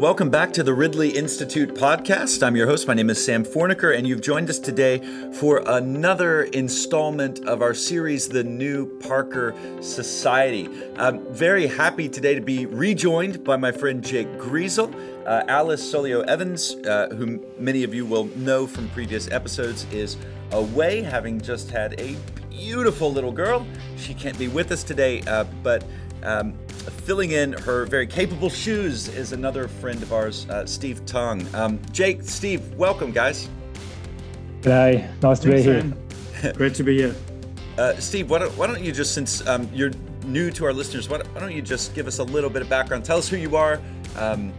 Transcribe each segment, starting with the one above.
Welcome back to the Ridley Institute podcast. I'm your host. My name is Sam Fornecker, and you've joined us today for another installment of our series, The New Parker Society. I'm very happy today to be rejoined by my friend Jake Griesel. Uh, Alice Soulieux-Evans, uh, whom many of you will know from previous episodes, is away, having just had a beautiful little girl. She can't be with us today, uh, but um, filling in her very capable shoes is another friend of ours, uh, Steve Tong. Um, Jake, Steve, welcome, guys. G'day, nice to Thanks, be here. Great to be here. Uh, Steve, why don't, why don't, you just, since um, you're new to our listeners, why don't, why don't, you just give us a little bit of background? Tell us who you are, um,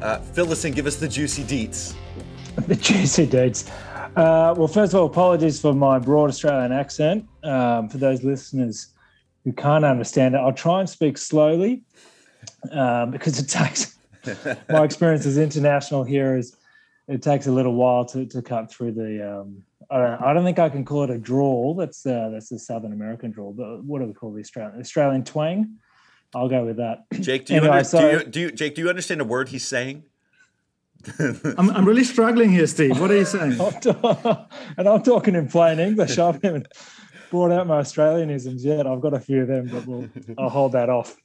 uh, fill us in, give us the juicy deets. the juicy deets. Uh, well, first of all, apologies for my broad Australian accent. Um, for those listeners who can't understand it, I'll try and speak slowly um, because it takes my experience as international here is it takes a little while to, to cut through the. Um, I, don't, I don't think I can call it a drawl. That's uh, that's the Southern American drawl, but what do we call the Australian Australian twang? I'll go with that. Jake, do you, anyway, under, so, do you, do you Jake, do you understand a word he's saying? I'm, I'm really struggling here, Steve. What are you saying? and I'm talking in plain English. I haven't brought out my Australianisms yet. I've got a few of them, but we'll, I'll hold that off.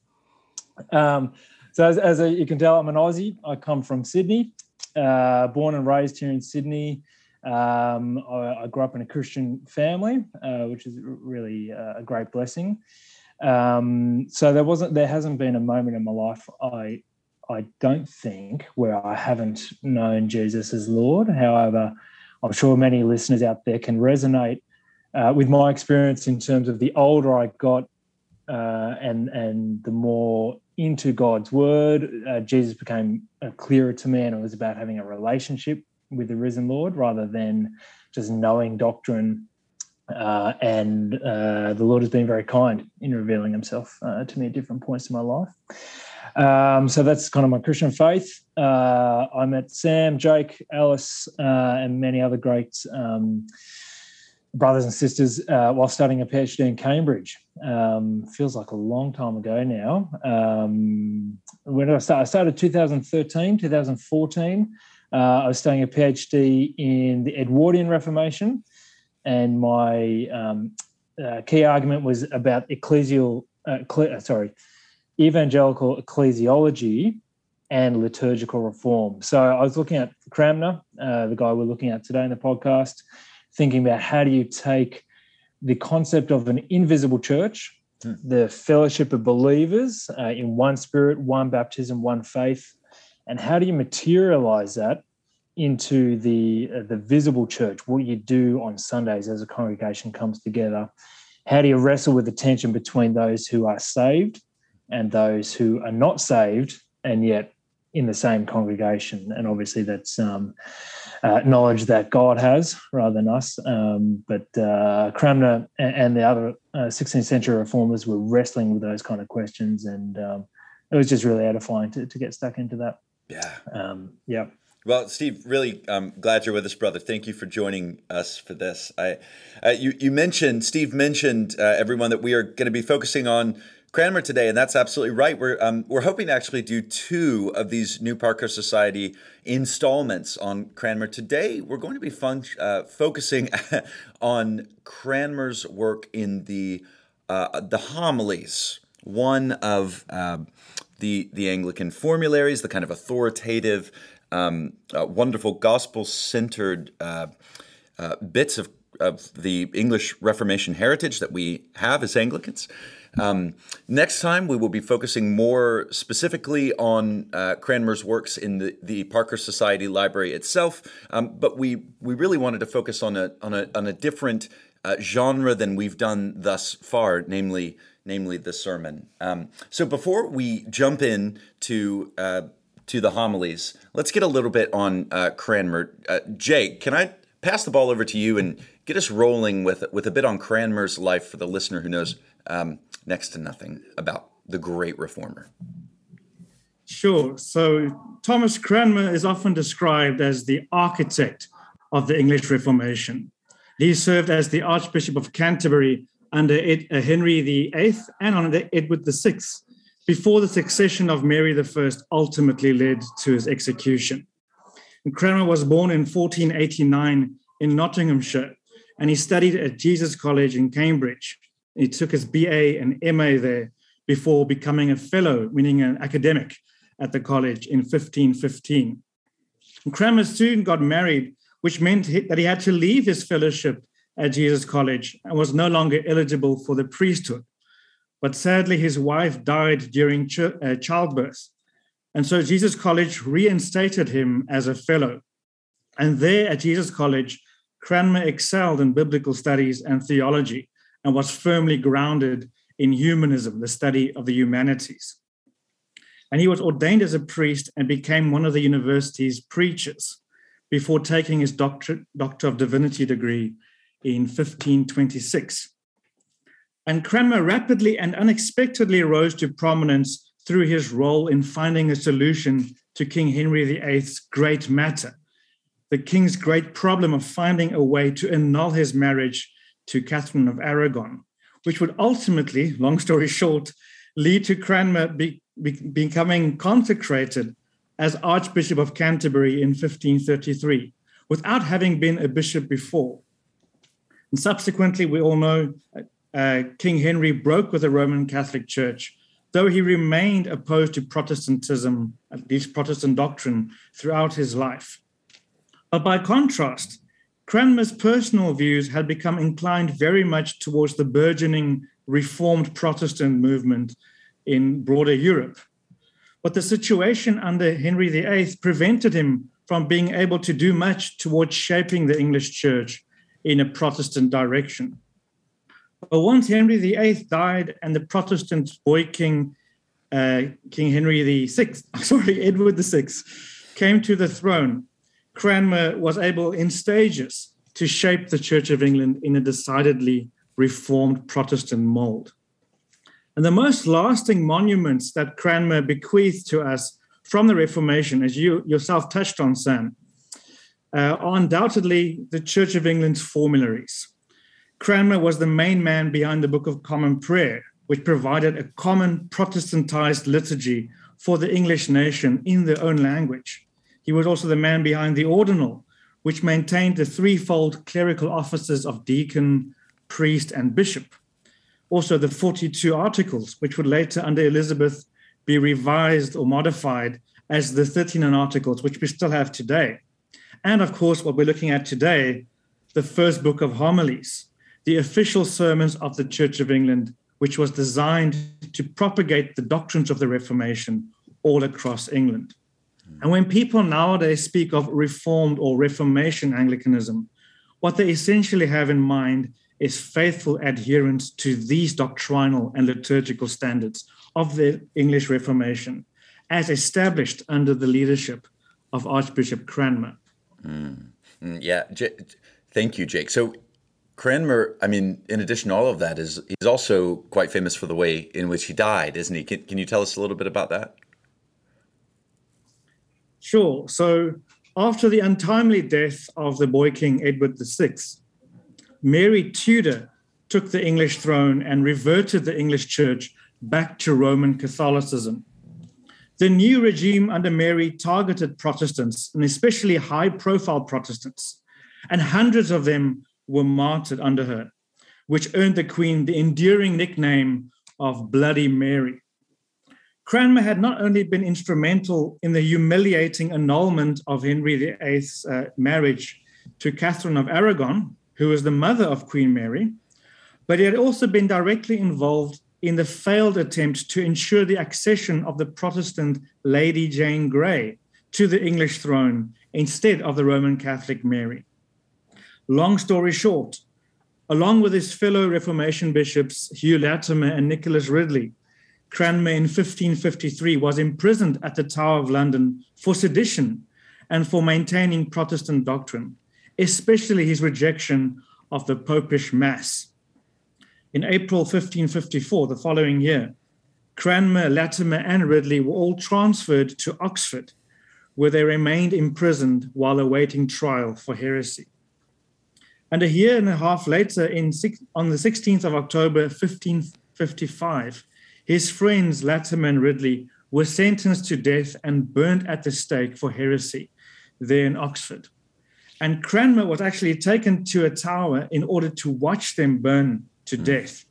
Um, so, as, as a, you can tell, I'm an Aussie. I come from Sydney, uh, born and raised here in Sydney. Um, I, I, grew up in a Christian family, uh, which is really uh, a great blessing. Um, so there wasn't, there hasn't been a moment in my life I I don't think, where I haven't known Jesus as Lord. However, I'm sure many listeners out there can resonate uh, with my experience in terms of the older I got uh, and and the more into God's Word, uh, Jesus became uh, clearer to me, and it was about having a relationship with the risen Lord rather than just knowing doctrine. Uh, and uh, the Lord has been very kind in revealing Himself to me at different points in my life. Um, so that's kind of my Christian faith. Uh, I met Sam, Jake, Alice, uh, and many other great um, brothers and sisters uh, while studying a PhD in Cambridge. Um, feels like a long time ago now. Um, when I start? I started 2013, 2014. Uh, I was studying a PhD in the Edwardian Reformation, and my um, uh, key argument was about ecclesial. Uh, sorry evangelical ecclesiology and liturgical reform. So I was looking at Cranmer, uh, the guy we're looking at today in the podcast, thinking about how do you take the concept of an invisible church, hmm. the fellowship of believers uh, in one spirit, one baptism, one faith, and how do you materialize that into the uh, the visible church? What you do on Sundays as a congregation comes together. How do you wrestle with the tension between those who are saved and those who are not saved and yet in the same congregation. And obviously, that's um, uh, knowledge that God has rather than us. Um, but uh, Cranmer and the other uh, 16th century reformers were wrestling with those kind of questions. And um, it was just really edifying to, to get stuck into that. Yeah. Um, yeah. Well, Steve, really um, glad you're with us, brother. Thank you for joining us for this. I, uh, you, you mentioned, Steve mentioned, uh, everyone, that we are going to be focusing on Cranmer today, and that's absolutely right. We're um, we're hoping to actually do two of these New Parker Society installments on Cranmer. Today, we're going to be fun- uh, focusing on Cranmer's work in the uh, the homilies, one of uh, the the Anglican formularies, the kind of authoritative, um, uh, wonderful gospel centered uh, uh, bits of of the English Reformation heritage that we have as Anglicans. Um, next time, we will be focusing more specifically on uh, Cranmer's works in the, the Parker Society Library itself, um, but we, we really wanted to focus on a, on a, on a different uh, genre than we've done thus far, namely, namely the sermon. Um, so before we jump in to, uh, to the homilies, let's get a little bit on uh, Cranmer. Uh, Jake, can I pass the ball over to you and get us rolling with, with a bit on Cranmer's life for the listener who knows um, next to nothing about the great reformer. Sure. So Thomas Cranmer is often described as the architect of the English Reformation. He served as the Archbishop of Canterbury under Ed, uh, Henry VIII and under Edward VI. before the succession of Mary I ultimately led to his execution. And Cranmer was born in 1489 in Nottinghamshire, and he studied at Jesus College in Cambridge. He took his BA and MA there before becoming a fellow, meaning an academic, at the college in 1515. Cranmer soon got married, which meant that he had to leave his fellowship at Jesus College and was no longer eligible for the priesthood. But sadly, his wife died during ch- uh, childbirth. And so Jesus College reinstated him as a fellow. And there at Jesus College, Cranmer excelled in biblical studies and theology and was firmly grounded in humanism, the study of the humanities. And he was ordained as a priest and became one of the university's preachers before taking his doctor, Doctor of Divinity degree in 1526. And Cranmer rapidly and unexpectedly rose to prominence through his role in finding a solution to King Henry VIII's great matter, the king's great problem of finding a way to annul his marriage to Catherine of Aragon, which would ultimately, long story short, lead to Cranmer be, be, becoming consecrated as Archbishop of Canterbury in 1533, without having been a bishop before. And subsequently, we all know uh, King Henry broke with the Roman Catholic Church, though he remained opposed to Protestantism, at least Protestant doctrine, throughout his life. But by contrast, Cranmer's personal views had become inclined very much towards the burgeoning Reformed Protestant movement in broader Europe. But the situation under Henry VIII prevented him from being able to do much towards shaping the English church in a Protestant direction. But once Henry VIII died and the Protestant boy king, uh, King Henry VI, sorry, Edward VI, came to the throne, Cranmer was able in stages to shape the Church of England in a decidedly reformed Protestant mold. And the most lasting monuments that Cranmer bequeathed to us from the Reformation, as you yourself touched on, Sam, uh, are undoubtedly the Church of England's formularies. Cranmer was the main man behind the Book of Common Prayer, which provided a common Protestantized liturgy for the English nation in their own language. He was also the man behind the ordinal, which maintained the threefold clerical offices of deacon, priest, and bishop. Also, the 42 articles, which would later, under Elizabeth, be revised or modified as the 39 articles, which we still have today. And of course, what we're looking at today, the first book of homilies, the official sermons of the Church of England, which was designed to propagate the doctrines of the Reformation all across England. And when people nowadays speak of Reformed or Reformation Anglicanism, what they essentially have in mind is faithful adherence to these doctrinal and liturgical standards of the English Reformation as established under the leadership of Archbishop Cranmer. Mm. Mm, yeah, J- thank you, Jake. So Cranmer, I mean, in addition to all of that, is he's also quite famous for the way in which he died, isn't he? Can, can you tell us a little bit about that? Sure. So after the untimely death of the boy king Edward VI, Mary Tudor took the English throne and reverted the English church back to Roman Catholicism. The new regime under Mary targeted Protestants, and especially high profile Protestants, and hundreds of them were martyred under her, which earned the Queen the enduring nickname of Bloody Mary. Cranmer had not only been instrumental in the humiliating annulment of Henry VIII's uh, marriage to Catherine of Aragon, who was the mother of Queen Mary, but he had also been directly involved in the failed attempt to ensure the accession of the Protestant Lady Jane Grey to the English throne instead of the Roman Catholic Mary. Long story short, along with his fellow Reformation bishops Hugh Latimer and Nicholas Ridley, Cranmer in 1553 was imprisoned at the Tower of London for sedition and for maintaining Protestant doctrine, especially his rejection of the Popish Mass. In April 1554, the following year, Cranmer, Latimer, and Ridley were all transferred to Oxford, where they remained imprisoned while awaiting trial for heresy. And a year and a half later, in, on the 16th of October 1555, his friends Latimer and Ridley were sentenced to death and burned at the stake for heresy there in Oxford. And Cranmer was actually taken to a tower in order to watch them burn to mm. death.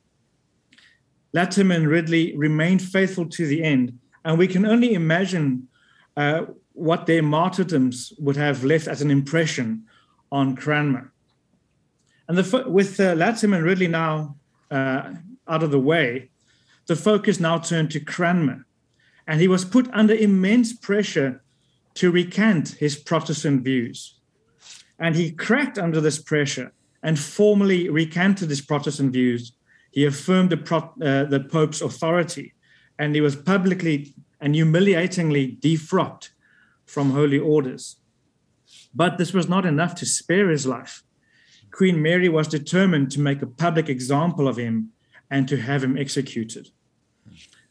Latimer and Ridley remained faithful to the end, and we can only imagine uh, what their martyrdoms would have left as an impression on Cranmer. And the, with uh, Latimer and Ridley now uh, out of the way, the focus now turned to Cranmer, and he was put under immense pressure to recant his Protestant views. And he cracked under this pressure and formally recanted his Protestant views. He affirmed the, uh, the Pope's authority, and he was publicly and humiliatingly defrocked from holy orders. But this was not enough to spare his life. Queen Mary was determined to make a public example of him and to have him executed.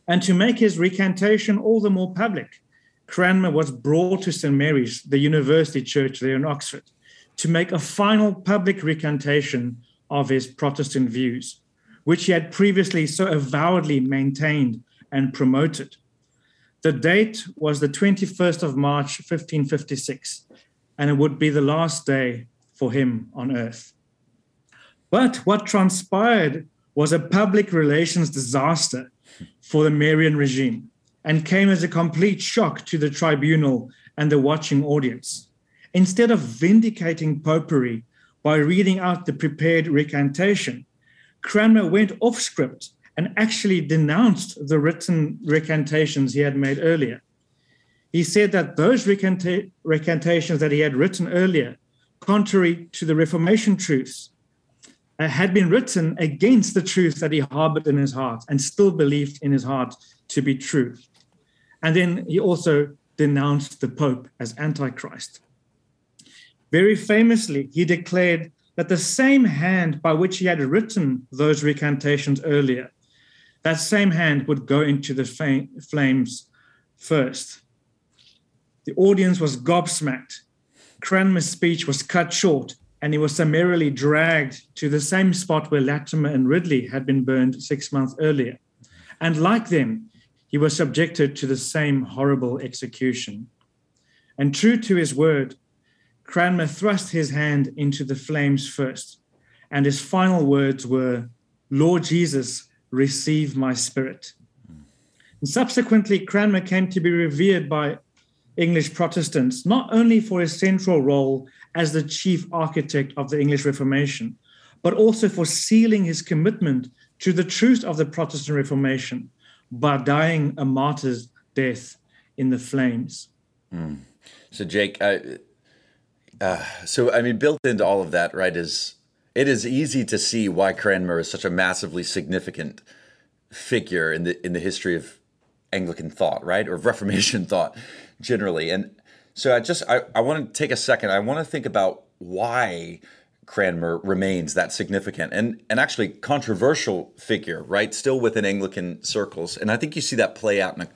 And to make his recantation all the more public, Cranmer was brought to St. Mary's, the university church there in Oxford, to make a final public recantation of his Protestant views, which he had previously so avowedly maintained and promoted. The date was the 21st of March, 1556, and it would be the last day for him on earth. But what transpired was a public relations disaster for the Marian regime and came as a complete shock to the tribunal and the watching audience. Instead of vindicating popery by reading out the prepared recantation, Cranmer went off script and actually denounced the written recantations he had made earlier. He said that those recanta- recantations that he had written earlier, contrary to the Reformation truths, Uh, had been written against the truth that he harbored in his heart and still believed in his heart to be true. And then he also denounced the Pope as Antichrist. Very famously, he declared that the same hand by which he had written those recantations earlier, that same hand would go into the flames first. The audience was gobsmacked. Cranmer's speech was cut short, and he was summarily dragged to the same spot where Latimer and Ridley had been burned six months earlier. And like them, he was subjected to the same horrible execution. And true to his word, Cranmer thrust his hand into the flames first, and his final words were, Lord Jesus, receive my spirit. And subsequently, Cranmer came to be revered by English Protestants, not only for his central role as the chief architect of the English Reformation, but also for sealing his commitment to the truth of the Protestant Reformation by dying a martyr's death in the flames. Mm. So, Jake, I, uh, so I mean, built into all of that, right, is it is easy to see why Cranmer is such a massively significant figure in the in the history of Anglican thought, right, or Reformation thought generally. And so, I just I, I want to take a second. I want to think about why Cranmer remains that significant and, and actually controversial figure, right? Still within Anglican circles. And I think you see that play out in a,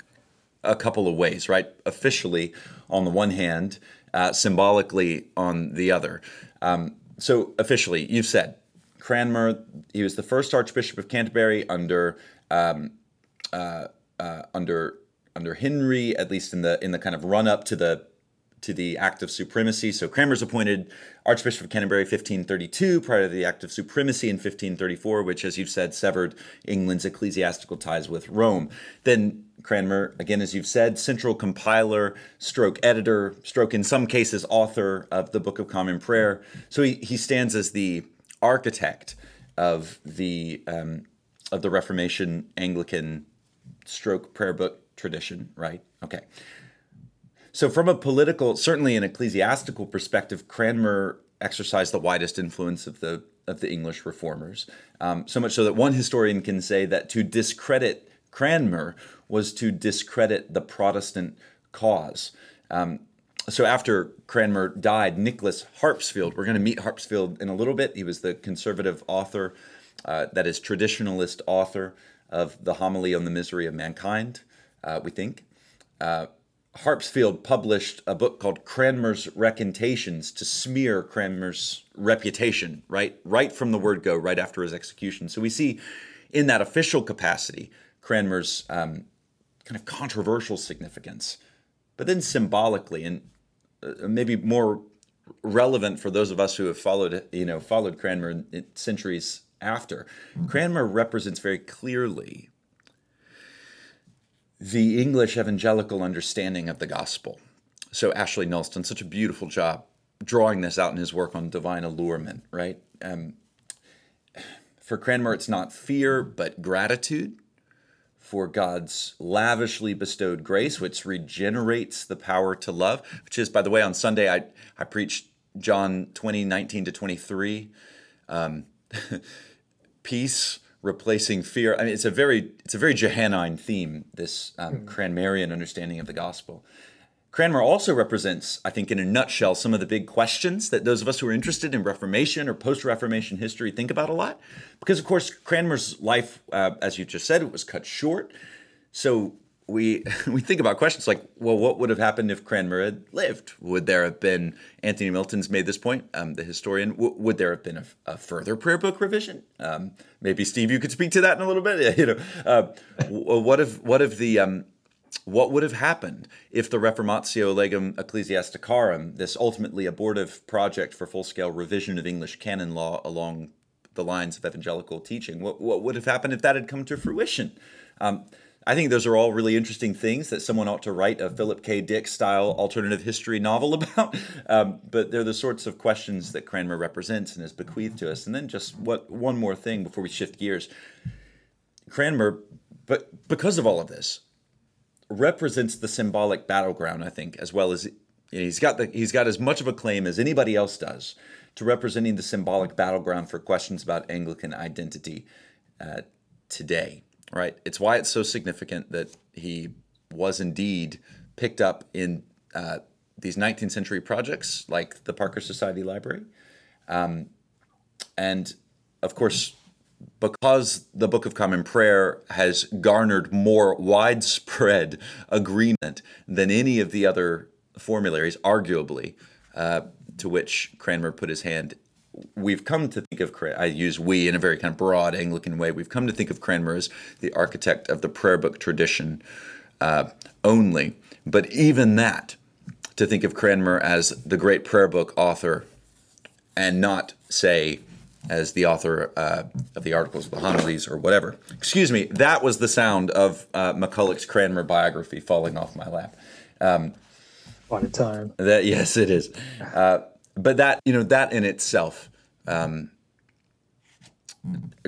a couple of ways, right? Officially, on the one hand, uh, symbolically on the other. Um, so, officially, you've said Cranmer, he was the first Archbishop of Canterbury under. Um, uh, uh, under under Henry, at least in the in the kind of run up to the to the Act of Supremacy. So Cranmer's appointed Archbishop of Canterbury 1532 prior to the Act of Supremacy in 1534, which, as you've said, severed England's ecclesiastical ties with Rome. Then Cranmer, again, as you've said, central compiler, stroke editor, stroke in some cases author of the Book of Common Prayer. So he, he stands as the architect of the um, of the Reformation Anglican stroke prayer book tradition, right? Okay. So, from a political, certainly an ecclesiastical perspective, Cranmer exercised the widest influence of the of the English reformers. Um, so much so that one historian can say that to discredit Cranmer was to discredit the Protestant cause. Um, so after Cranmer died, Nicholas Harpsfield, we're going to meet Harpsfield in a little bit. He was the conservative author, uh, that is, traditionalist author of the homily on the misery of mankind, uh, we think. Uh, Harpsfield published a book called Cranmer's Recantations to smear Cranmer's reputation, right? Right from the word go, right after his execution. So we see in that official capacity, Cranmer's um, kind of controversial significance, but then symbolically and uh, maybe more relevant for those of us who have followed you know followed Cranmer centuries after. Cranmer represents very clearly the English evangelical understanding of the gospel. So Ashley Null's such a beautiful job drawing this out in his work on divine allurement, right? Um, for Cranmer, it's not fear, but gratitude for God's lavishly bestowed grace, which regenerates the power to love, which is, by the way, on Sunday, I, I preached John 20, 19 to 23. Um, peace replacing fear. I mean, it's a very, it's a very Johannine theme, this um, mm. Cranmerian understanding of the gospel. Cranmer also represents, I think, in a nutshell, some of the big questions that those of us who are interested in Reformation or post Reformation history think about a lot. Because, of course, Cranmer's life, uh, as you just said, it was cut short. So we we think about questions like, well, what would have happened if Cranmer had lived? Would there have been Anthony Milton's made this point, um, the historian? W- would there have been a, a, further prayer book revision? Um, maybe Steve, you could speak to that in a little bit. you know, uh, what if what if the um, what would have happened if the Reformatio Legum Ecclesiasticarum, this ultimately abortive project for full scale revision of English canon law along the lines of evangelical teaching, what, what would have happened if that had come to fruition? Um, I think those are all really interesting things that someone ought to write a Philip K. Dick style alternative history novel about. Um, but they're the sorts of questions that Cranmer represents and has bequeathed to us. And then just what one more thing before we shift gears. Cranmer, but because of all of this, represents the symbolic battleground, I think, as well as he's got the he's got as much of a claim as anybody else does to representing the symbolic battleground for questions about Anglican identity uh, today. Right? It's why it's so significant that he was indeed picked up in uh, these 19th century projects like the Parker Society Library, um, and of course because the Book of Common Prayer has garnered more widespread agreement than any of the other formularies, arguably, uh, to which Cranmer put his hand, we've come to think of, I use we in a very kind of broad Anglican way, we've come to think of Cranmer as the architect of the prayer book tradition uh, only. But even that, to think of Cranmer as the great prayer book author and not, say, as the author uh, of the articles of the homilies or whatever. Excuse me, that was the sound of uh, MacCulloch's Cranmer biography falling off my lap. Um, What a time. That yes, it is. Uh, but that you know that in itself um,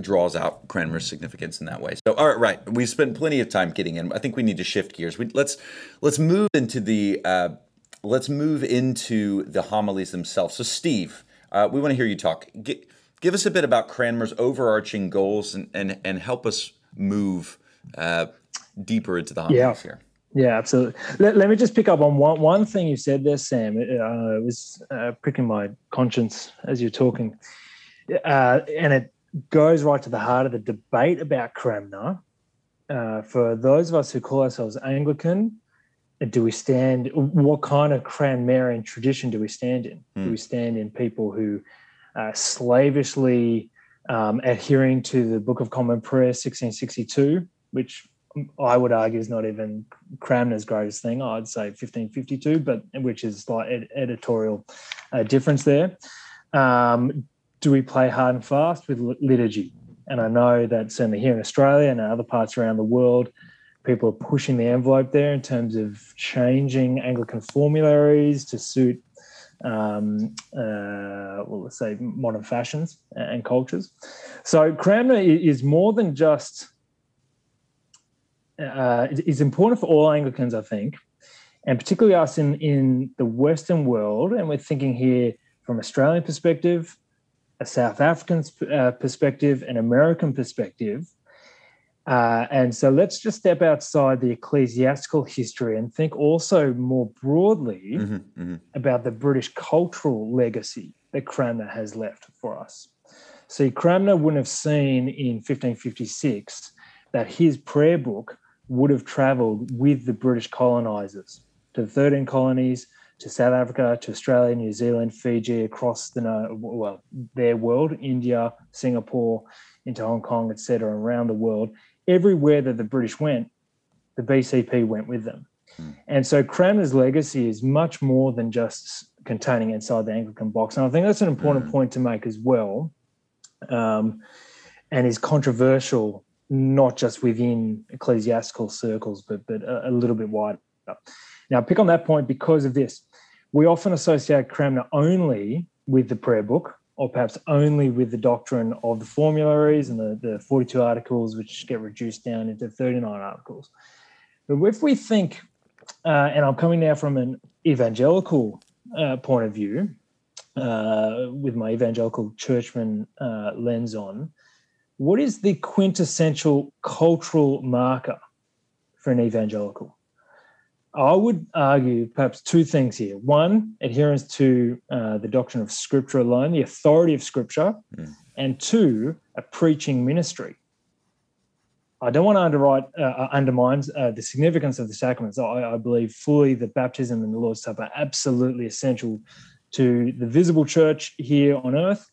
draws out Cranmer's significance in that way. So all right, right. We spent plenty of time getting in. I think we need to shift gears. We, let's let's move into the uh, let's move into the homilies themselves. So Steve, uh, we want to hear you talk. Get, give us a bit about Cranmer's overarching goals and, and, and help us move uh, deeper into the homilies yeah. here. Yeah, absolutely. Let, let me just pick up on one, one thing you said there, Sam. It, uh, it was uh, pricking my conscience as you're talking. Uh, and it goes right to the heart of the debate about Cranmer. Uh, for those of us who call ourselves Anglican, do we stand, what kind of Cranmerian tradition do we stand in? Mm. Do we stand in people who uh, slavishly um, adhering to the Book of Common Prayer 1662, which I would argue is not even Cranmer's greatest thing. I'd say 1552, but which is like ed- editorial uh, difference there. Um, do we play hard and fast with liturgy? And I know that certainly here in Australia and other parts around the world, people are pushing the envelope there in terms of changing Anglican formularies to suit um, uh, well, let's say modern fashions and cultures. So Cranmer is more than just uh, is important for all Anglicans, I think, and particularly us in in the Western world. And we're thinking here from an Australian perspective, a South African uh, perspective, an American perspective. Uh, and so let's just step outside the ecclesiastical history and think also more broadly mm-hmm, mm-hmm. about the British cultural legacy that Cranmer has left for us. See, Cranmer wouldn't have seen in 1556 that his prayer book would have travelled with the British colonisers to the 13 colonies, to South Africa, to Australia, New Zealand, Fiji, across the well, their world, India, Singapore, into Hong Kong, etc., around the world everywhere that the British went, the BCP went with them. Mm. And so Cranmer's legacy is much more than just containing inside the Anglican box. And I think that's an important mm. point to make as well. Um, and is controversial not just within ecclesiastical circles, but but a, a little bit wider. Now, pick on that point because of this. We often associate Cranmer only with the prayer book, or perhaps only with the doctrine of the formularies and the, the 42 articles, which get reduced down into 39 articles. But if we think, uh, and I'm coming now from an evangelical uh, point of view, uh, with my evangelical churchman uh, lens on, what is the quintessential cultural marker for an evangelical? I would argue perhaps two things here. One, adherence to uh, the doctrine of Scripture alone, the authority of Scripture, mm. and two, a preaching ministry. I don't want to underwrite, uh, uh undermine uh, the significance of the sacraments. I, I, believe fully that baptism and the Lord's Supper are absolutely essential to the visible church here on earth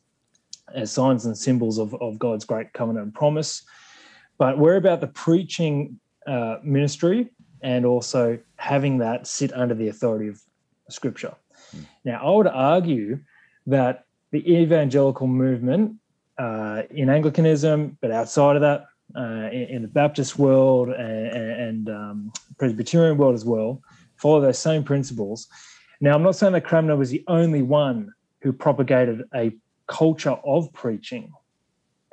as signs and symbols of, of God's great covenant and promise. But we're about the preaching uh, ministry and also having that sit under the authority of Scripture. Mm. Now, I would argue that the evangelical movement uh, in Anglicanism, but outside of that, uh, in, in, the Baptist world and, and um, Presbyterian world as well, follow those same principles. Now, I'm not saying that Cranmer was the only one who propagated a culture of preaching.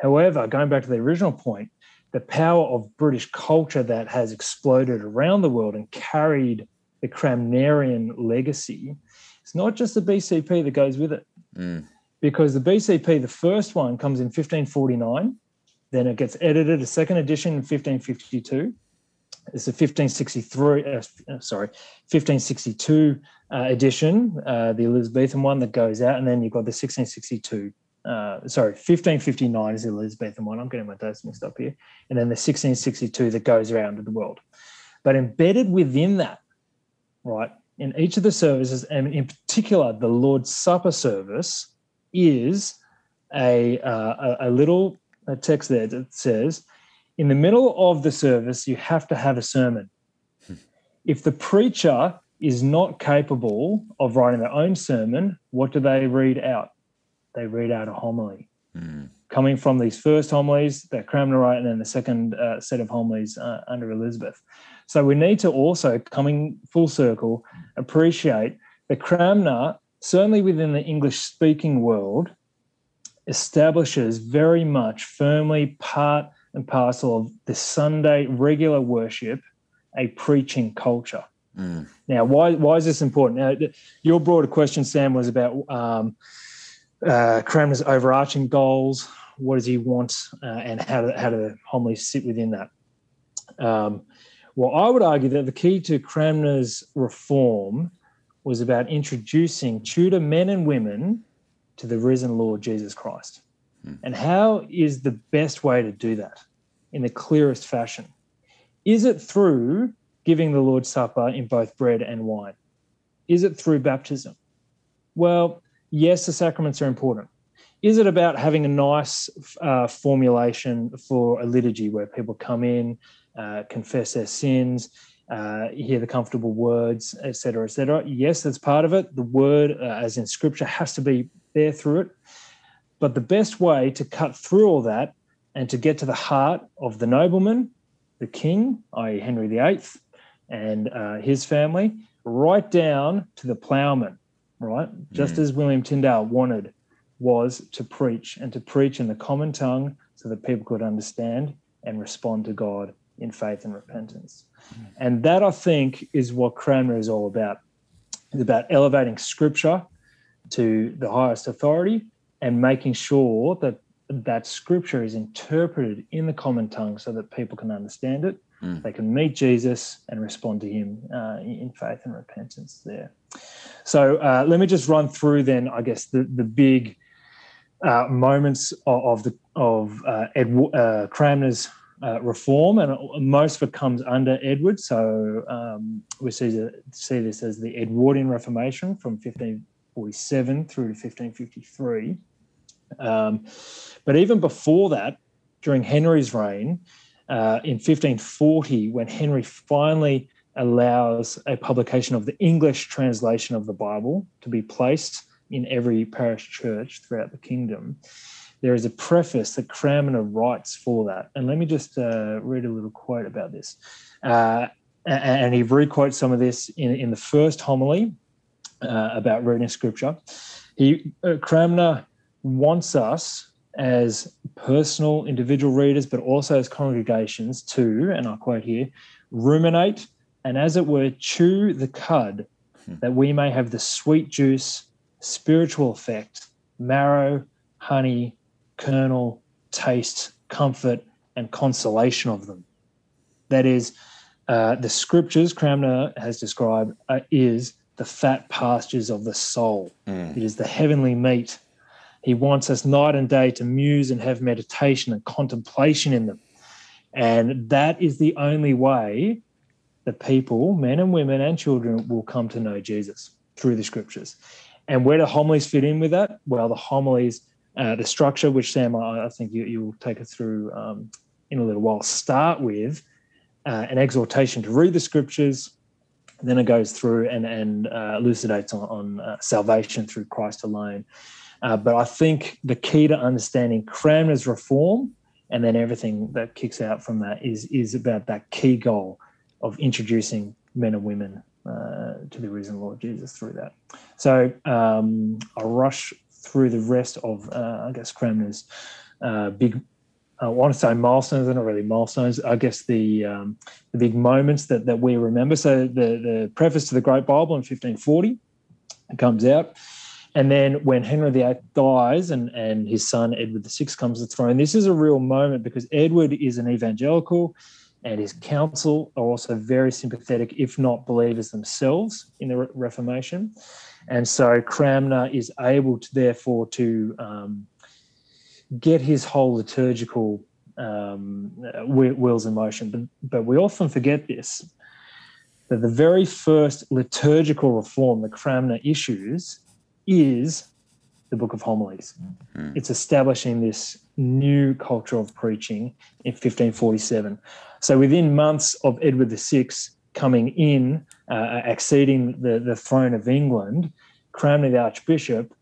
However, going back to the original point, the power of British culture that has exploded around the world and carried the Cranmerian legacy, it's not just the BCP that goes with it. Mm. Because the BCP, the first one, comes in 1549 then it gets edited, a second edition in 1552. It's a 1563, uh, uh, sorry, 1562 uh, edition, uh, the Elizabethan one that goes out, and then you've got the 1662. Uh, sorry, 1559 is the Elizabethan one. I'm getting my dates mixed up here, and then the 1662 that goes around to the world. But embedded within that, right, in each of the services, and in particular the Lord's Supper service, is a, uh, a, a little text there that says, in the middle of the service, you have to have a sermon. Hmm. if the preacher is not capable of writing their own sermon, what do they read out? They read out a homily. Mm. Coming from these first homilies that Cranmer wrote, and then the second uh, set of homilies uh, under Elizabeth. So we need to also, coming full circle, appreciate that Cranmer, certainly within the English speaking world, establishes very much firmly part and parcel of the Sunday regular worship a preaching culture. Mm. Now, why why is this important? Now, your broader question, Sam, was about um, uh, Cranmer's overarching goals. What does he want, uh, and how do how do the homilies sit within that? Um, well, I would argue that the key to Cranmer's reform was about introducing Tudor men and women to the risen Lord Jesus Christ. Hmm. And how is the best way to do that in the clearest fashion? Is it through giving the Lord's Supper in both bread and wine? Is it through baptism? Well, yes, the sacraments are important. Is it about having a nice uh, formulation for a liturgy where people come in, uh, confess their sins, uh, hear the comfortable words, etc., etc.? Yes, that's part of it. The word, uh, as in Scripture, has to be there through it. But the best way to cut through all that and to get to the heart of the nobleman, the king, i.e., Henry VIII, and uh, his family, right down to the ploughman, right? Mm. Just as William Tyndale wanted, was to preach and to preach in the common tongue so that people could understand and respond to God in faith and repentance. Mm. And that, I think, is what Cranmer is all about. It's about elevating scripture to the highest authority and making sure that that scripture is interpreted in the common tongue so that people can understand it mm. they can meet jesus and respond to him uh, in faith and repentance there so uh, let me just run through then i guess the, the big uh, moments of, of, the of uh, Ed, uh, cranmer's uh, reform, and most of it comes under Edward. So um, we see, the, see this as the Edwardian Reformation from 1547 through to 1553. Um, but even before that, during Henry's reign, uh, in 1540 when Henry finally allows a publication of the English translation of the Bible to be placed in every parish church throughout the kingdom. There is a preface that Cranmer writes for that. And let me just uh, read a little quote about this. Uh, and he requotes some of this in, in the first homily uh, about reading scripture. He uh, Cranmer wants us as personal individual readers, but also as congregations to, and I quote here, ruminate and as it were chew the cud, hmm. that we may have the sweet juice, spiritual effect, marrow, honey, kernel, taste, comfort, and consolation of them. That is, uh, the scriptures Cranmer has described uh, is the fat pastures of the soul. Mm. It is the heavenly meat. He wants us night and day to muse and have meditation and contemplation in them. And that is the only way the people, men and women and children, will come to know Jesus through the scriptures. And where do homilies fit in with that? Well, the homilies, uh, the structure, which Sam, I, think you will take us through um, in a little while, start with uh, an exhortation to read the scriptures. Then it goes through and, and uh, elucidates on, on uh, salvation through Christ alone. Uh, but I think the key to understanding Cranmer's reform and then everything that kicks out from that is, is about that key goal of introducing men and women uh, to the risen Lord Jesus through that. So um, I'll rush through the rest of, uh, I guess, Cranmer's uh, big I want to say milestones. They're not really milestones. I guess the um, the big moments that that we remember. So the the preface to the Great Bible in 1540 comes out, and then when Henry VIII dies and and his son Edward VI comes to the throne, this is a real moment because Edward is an evangelical, and his council are also very sympathetic, if not believers themselves, in the Reformation, and so Cranmer is able to therefore to um, get his whole liturgical um, wheels in motion. But, but we often forget this that the very first liturgical reform that Cranmer issues is the Book of Homilies. Mm-hmm. It's establishing this new culture of preaching in 1547. So within months of Edward VI coming in, uh, acceding the, the throne of England, Cranmer the Archbishop,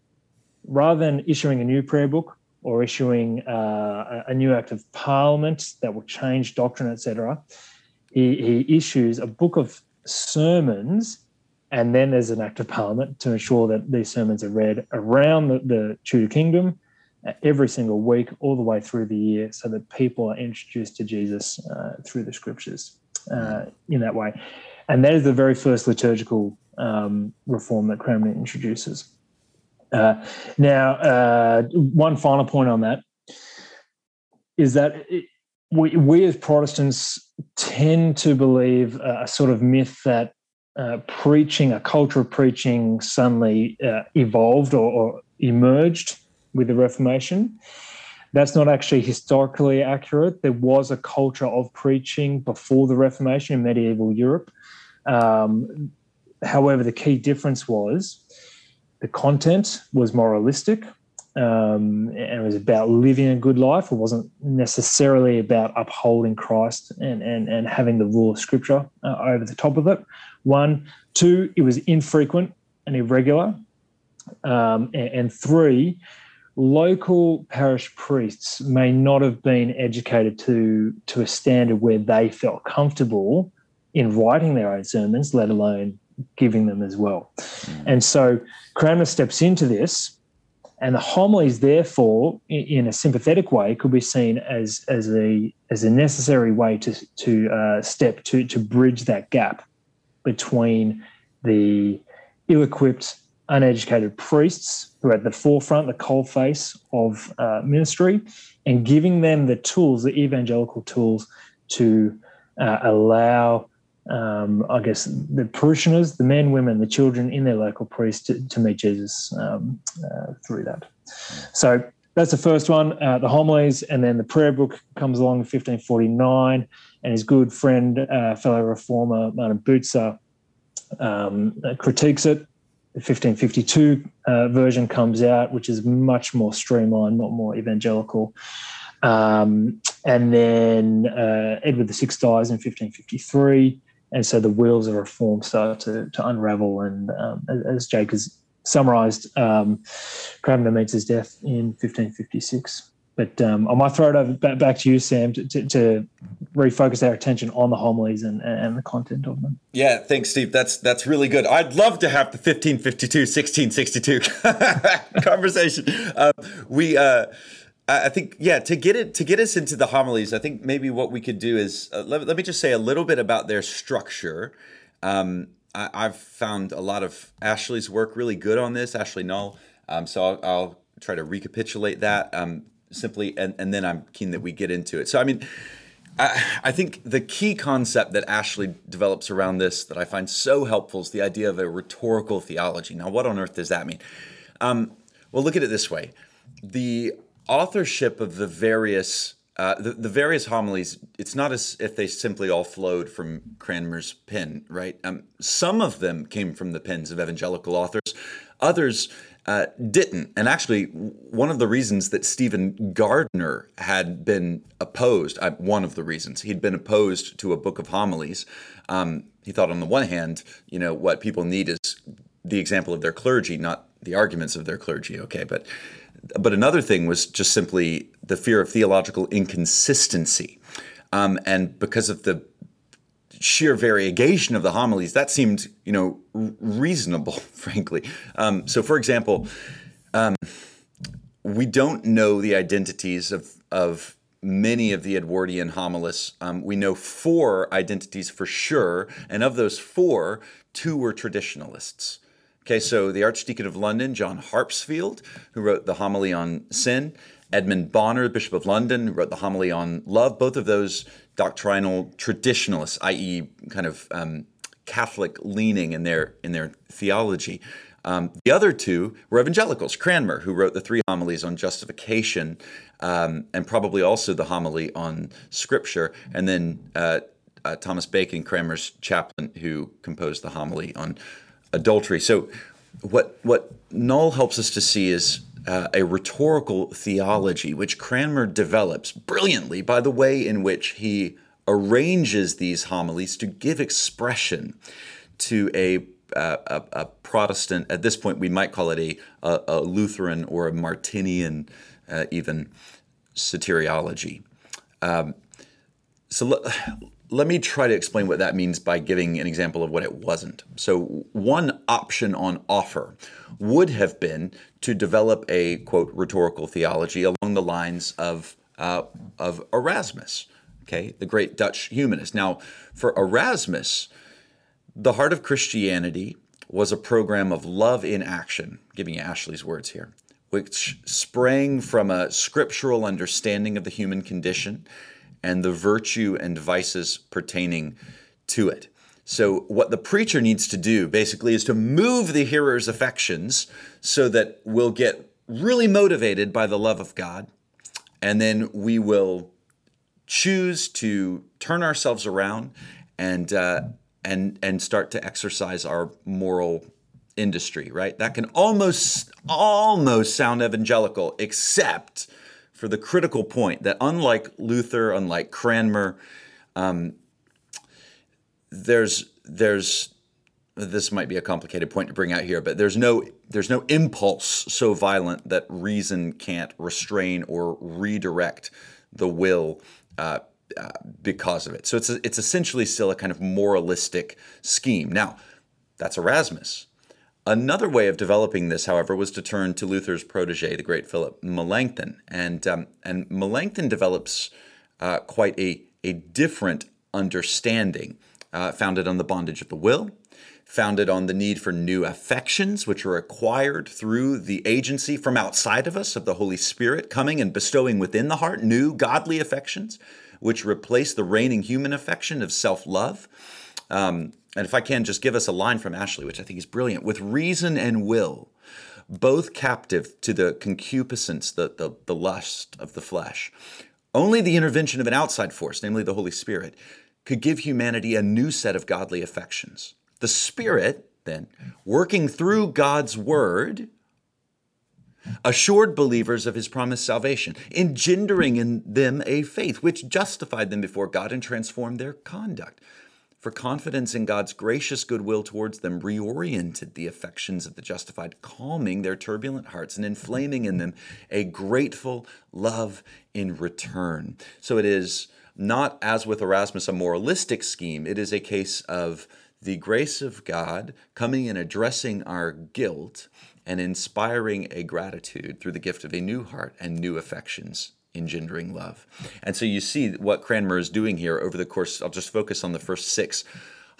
rather than issuing a new prayer book, or issuing uh, a new act of parliament that will change doctrine, etc. He, he issues a book of sermons, and then there's an act of parliament to ensure that these sermons are read around the, the Tudor kingdom uh, every single week, all the way through the year, so that people are introduced to Jesus uh, through the scriptures uh, in that way. And that is the very first liturgical um, reform that Cranmer introduces. Uh, now, one final point on that is that it, we, we as Protestants tend to believe a sort of myth that uh, preaching, a culture of preaching, suddenly uh, evolved or, or, emerged with the Reformation. That's not actually historically accurate. There was a culture of preaching before the Reformation in medieval Europe. Um, however, the key difference was the content was moralistic um, and it was about living a good life. It wasn't necessarily about upholding Christ and, and, and having the rule of Scripture uh, over the top of it. One. Two, it was infrequent and irregular. Um, and, and three, local parish priests may not have been educated to, to a standard where they felt comfortable in writing their own sermons, let alone giving them as well. Mm. And so Cranmer steps into this, and the homilies, therefore, in, a sympathetic way, could be seen as as a as a necessary way to to uh, step to to bridge that gap between the ill-equipped, uneducated priests who are at the forefront, the cold face of uh, ministry, and giving them the tools, the evangelical tools, to uh, allow um, I guess, the parishioners, the men, women, the children in their local priest to, to meet Jesus um, uh, through that. So that's the first one, uh, the homilies, and then the prayer book comes along in 1549, and his good friend, uh, fellow reformer Martin Bucer, um, critiques it. The 1552 uh, version comes out, which is much more streamlined, not more evangelical. Um, and then uh, Edward VI dies in 1553, and so the wheels of reform start to, to unravel. And um, as Jake has summarised, um, Cranmer meets his death in 1556. But um, I might throw it over back, to you, Sam, to, to, to, refocus our attention on the homilies and, and the content of them. Yeah, thanks, Steve. That's that's really good. I'd love to have the 1552, 1662 conversation. Uh, we. Uh, I think yeah to get it to get us into the homilies. I think maybe what we could do is uh, let, let me just say a little bit about their structure. Um, I, have found a lot of Ashley's work really good on this, Ashley Null. Um, so I'll, I'll, try to recapitulate that. Um, simply, and, and then I'm keen that we get into it. So, I mean, I, I think the key concept that Ashley develops around this that I find so helpful is the idea of a rhetorical theology. Now, what on earth does that mean? Um, well, look at it this way the authorship of the various uh, the, the various homilies, it's not as if they simply all flowed from Cranmer's pen, right? Um, some of them came from the pens of evangelical authors. Others uh, didn't. And actually, one of the reasons that Stephen Gardiner had been opposed, uh, one of the reasons he'd been opposed to a book of homilies, um, he thought on the one hand, you know, what people need is the example of their clergy, not the arguments of their clergy. Okay, but but another thing was just simply the fear of theological inconsistency, um, and because of the sheer variegation of the homilies, that seemed, you know, reasonable, frankly. Um, so, for example, um, we don't know the identities of, of many of the Edwardian homilists. Um, we know four identities for sure, and of those four, two were traditionalists. Okay, so the Archdeacon of London, John Harpsfield, who wrote the homily on sin, Edmund Bonner, Bishop of London, who wrote the homily on love, both of those doctrinal traditionalists, i.e., kind of um, Catholic leaning in their in their theology. Um, the other two were evangelicals. Cranmer, who wrote the three homilies on justification, um, and probably also the homily on Scripture, and then uh, uh, Thomas Bacon, Cranmer's chaplain, who composed the homily on adultery. So, what what Null helps us to see is uh, a rhetorical theology, which Cranmer develops brilliantly by the way in which he arranges these homilies to give expression to a, uh, a, a, Protestant, at this point we might call it a, a, a Lutheran or a Martinian uh, even soteriology. Um, so let, let me try to explain what that means by giving an example of what it wasn't. So, one option on offer would have been to develop a quote rhetorical theology along the lines of uh, of Erasmus, okay, the great Dutch humanist. Now, for Erasmus, the heart of Christianity was a program of love in action. giving you Ashley's words here, which sprang from a scriptural understanding of the human condition and the virtue and vices pertaining to it. So, what the preacher needs to do basically is to move the hearer's affections so that we'll get really motivated by the love of God, and then we will choose to turn ourselves around and uh, and and start to exercise our moral industry. Right? That can almost almost sound evangelical, except for the critical point that unlike Luther, unlike Cranmer, um, there's there's this might be a complicated point to bring out here, but there's no there's no impulse so violent that reason can't restrain or redirect the will uh, uh, because of it. So it's a, it's essentially still a kind of moralistic scheme. Now, that's Erasmus. Another way of developing this, however, was to turn to Luther's protege, the great Philip Melanchthon, and um, and Melanchthon develops uh, quite a a different understanding, uh, founded on the bondage of the will, founded on the need for new affections, which are acquired through the agency from outside of us of the Holy Spirit coming and bestowing within the heart new godly affections, which replace the reigning human affection of self love. Um, and if I can just give us a line from Ashley, which I think is brilliant with reason and will, both captive to the concupiscence, the, the, the lust of the flesh. Only the intervention of an outside force, namely the Holy Spirit, could give humanity a new set of godly affections. The Spirit, then, working through God's Word, assured believers of his promised salvation, engendering in them a faith which justified them before God and transformed their conduct. For confidence in God's gracious goodwill towards them reoriented the affections of the justified, calming their turbulent hearts and inflaming in them a grateful love in return. So it is not, as with Erasmus, a moralistic scheme, it is a case of the grace of God coming and addressing our guilt and inspiring a gratitude through the gift of a new heart and new affections engendering love. And so you see what Cranmer is doing here over the course, I'll just focus on the first six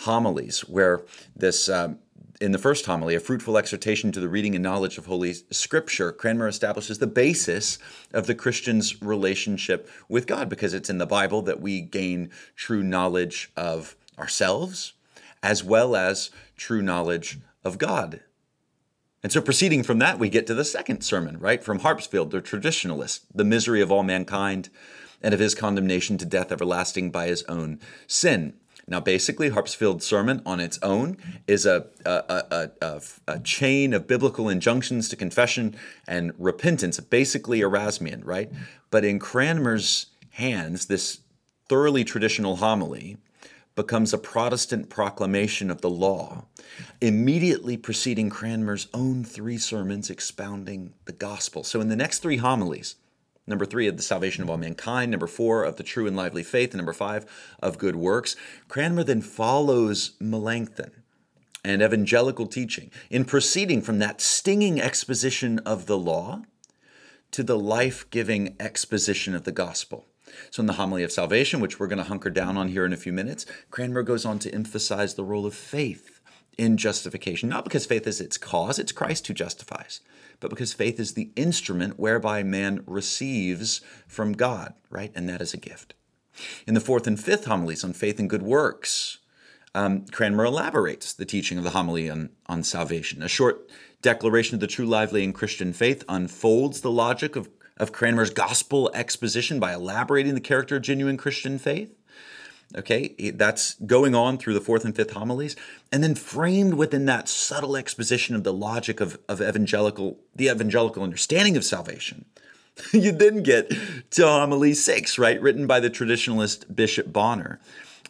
homilies, where this, um, in the first homily, a fruitful exhortation to the reading and knowledge of Holy Scripture, Cranmer establishes the basis of the Christian's relationship with God, because it's in the Bible that we gain true knowledge of ourselves, as well as true knowledge of God and so, proceeding from that, we get to the second sermon, right? From Harpsfield, the traditionalist, the misery of all mankind and of his condemnation to death everlasting by his own sin. Now, basically, Harpsfield's sermon on its own is a, a, a, a, chain of biblical injunctions to confession and repentance, basically Erasmian, right? But in Cranmer's hands, this thoroughly traditional homily becomes a Protestant proclamation of the law, immediately preceding Cranmer's own three sermons expounding the gospel. So, in the next three homilies, number three of the salvation of all mankind, number four of the true and lively faith, and number five of good works, Cranmer then follows Melanchthon and evangelical teaching in proceeding from that stinging exposition of the law to the life giving exposition of the gospel. So, in the homily of salvation, which we're going to hunker down on here in a few minutes, Cranmer goes on to emphasize the role of faith in justification, not because faith is its cause, it's Christ who justifies, but because faith is the instrument whereby man receives from God, right? And that is a gift. In the fourth and fifth homilies on faith and good works, um, Cranmer elaborates the teaching of the homily on, on salvation. A short declaration of the true, lively, and Christian faith unfolds the logic of of Cranmer's gospel exposition by elaborating the character of genuine Christian faith. Okay, that's going on through the fourth and fifth homilies, and then framed within that subtle exposition of the logic of, of evangelical, the evangelical understanding of salvation. you then get to homily six, right, written by the traditionalist Bishop Bonner.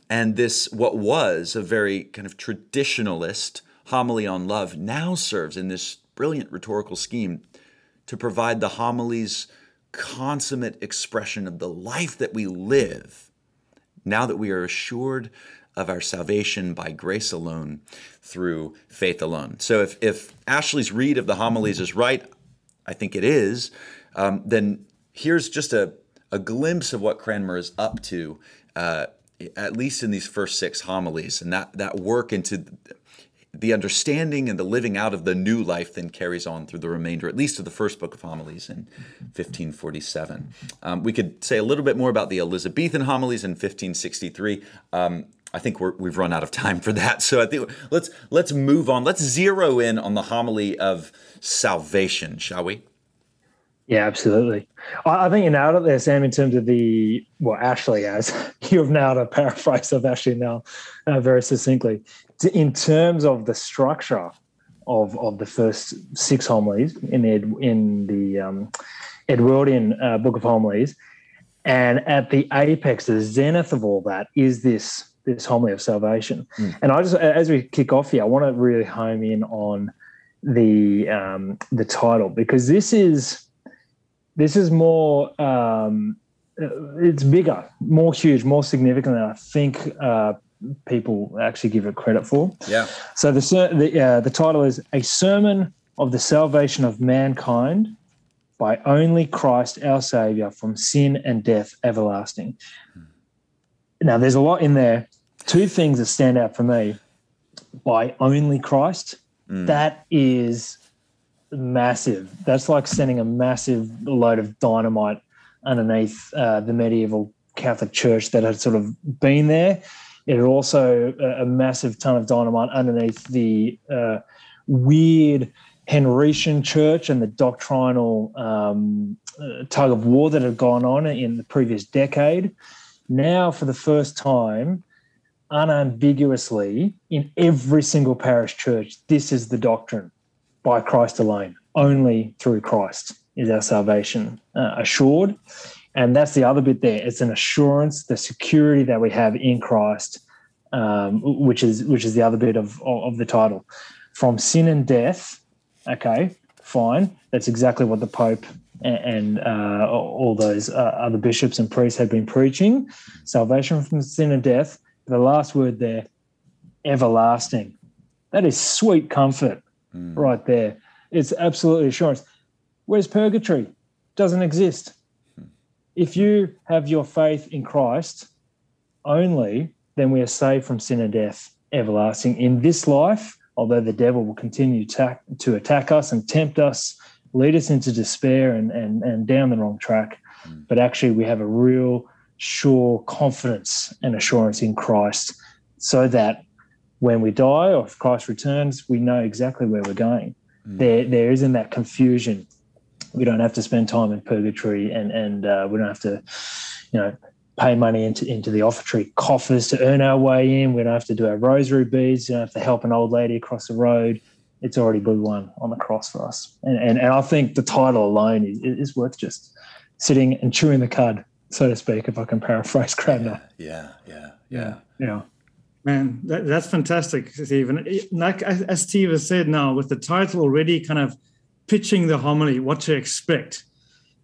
And this, what was a very kind of traditionalist homily on love, now serves in this brilliant rhetorical scheme to provide the homily's consummate expression of the life that we live now that we are assured of our salvation by grace alone through faith alone. So if, if Ashley's read of the homilies is right, I think it is, um, then here's just a, a glimpse of what Cranmer is up to, uh, at least in these first six homilies, and that, that work into the understanding and the living out of the new life then carries on through the remainder, at least of the first book of homilies in 1547. Um, we could say a little bit more about the Elizabethan homilies in 1563. Um, I think we have run out of time for that, so I think let's let's move on. Let's zero in on the homily of salvation, shall we? Yeah, absolutely. I, think you nailed it there, Sam. In terms of the well, Ashley as you have nailed a paraphrase of Ashley now uh, very succinctly in terms of the structure of of the first six homilies in the in the um, Edwardian uh, Book of Homilies, and at the apex, the zenith of all that is this this homily of salvation. Mm. And I just, as we kick off here, I want to really home in on the um, the title because this is this is more um, it's bigger, more huge, more significant than I think uh, people actually give it credit for. Yeah. So the the, uh, the title is a sermon of the salvation of mankind by only Christ our Savior from sin and death everlasting. Now there's a lot in there. Two things that stand out for me. By only Christ, mm. that is massive. That's like sending a massive load of dynamite underneath uh, the medieval Catholic Church that had sort of been there it had also a, a massive ton of dynamite underneath the uh, weird Henrician church and the doctrinal um, uh, tug of war that had gone on in the previous decade. Now, for the first time, unambiguously, in every single parish church, this is the doctrine by Christ alone. only through Christ is our salvation uh, assured. And that's the other bit there. It's an assurance, the security that we have in Christ, um, which is which is the other bit of, of the title. From sin and death, okay, fine. That's exactly what the Pope and, uh, all those uh, other bishops and priests have been preaching. Salvation from sin and death. The last word there, everlasting. That is sweet comfort mm. right there. It's absolutely assurance. Where's purgatory? Doesn't exist. If you have your faith in Christ only, then we are saved from sin and death everlasting in this life, although the devil will continue to, attack us and tempt us, lead us into despair and, and, and down the wrong track. Mm. But actually, we have a real sure confidence and assurance in Christ so that when we die or if Christ returns, we know exactly where we're going. Mm. There, there isn't that confusion. We don't have to spend time in purgatory and, and uh, we don't have to, you know, pay money into, into the offertory coffers to earn our way in. We don't have to do our rosary beads. You don't have to help an old lady across the road. It's already been won on the cross for us. And, and, and I think the title alone is, is worth just sitting and chewing the cud, so to speak, if I can paraphrase Cranmer. Yeah, yeah, yeah. Yeah. yeah. Man, that, that's fantastic, Stephen. Like as Steve has said now, with the title already kind of pitching the homily, what to expect.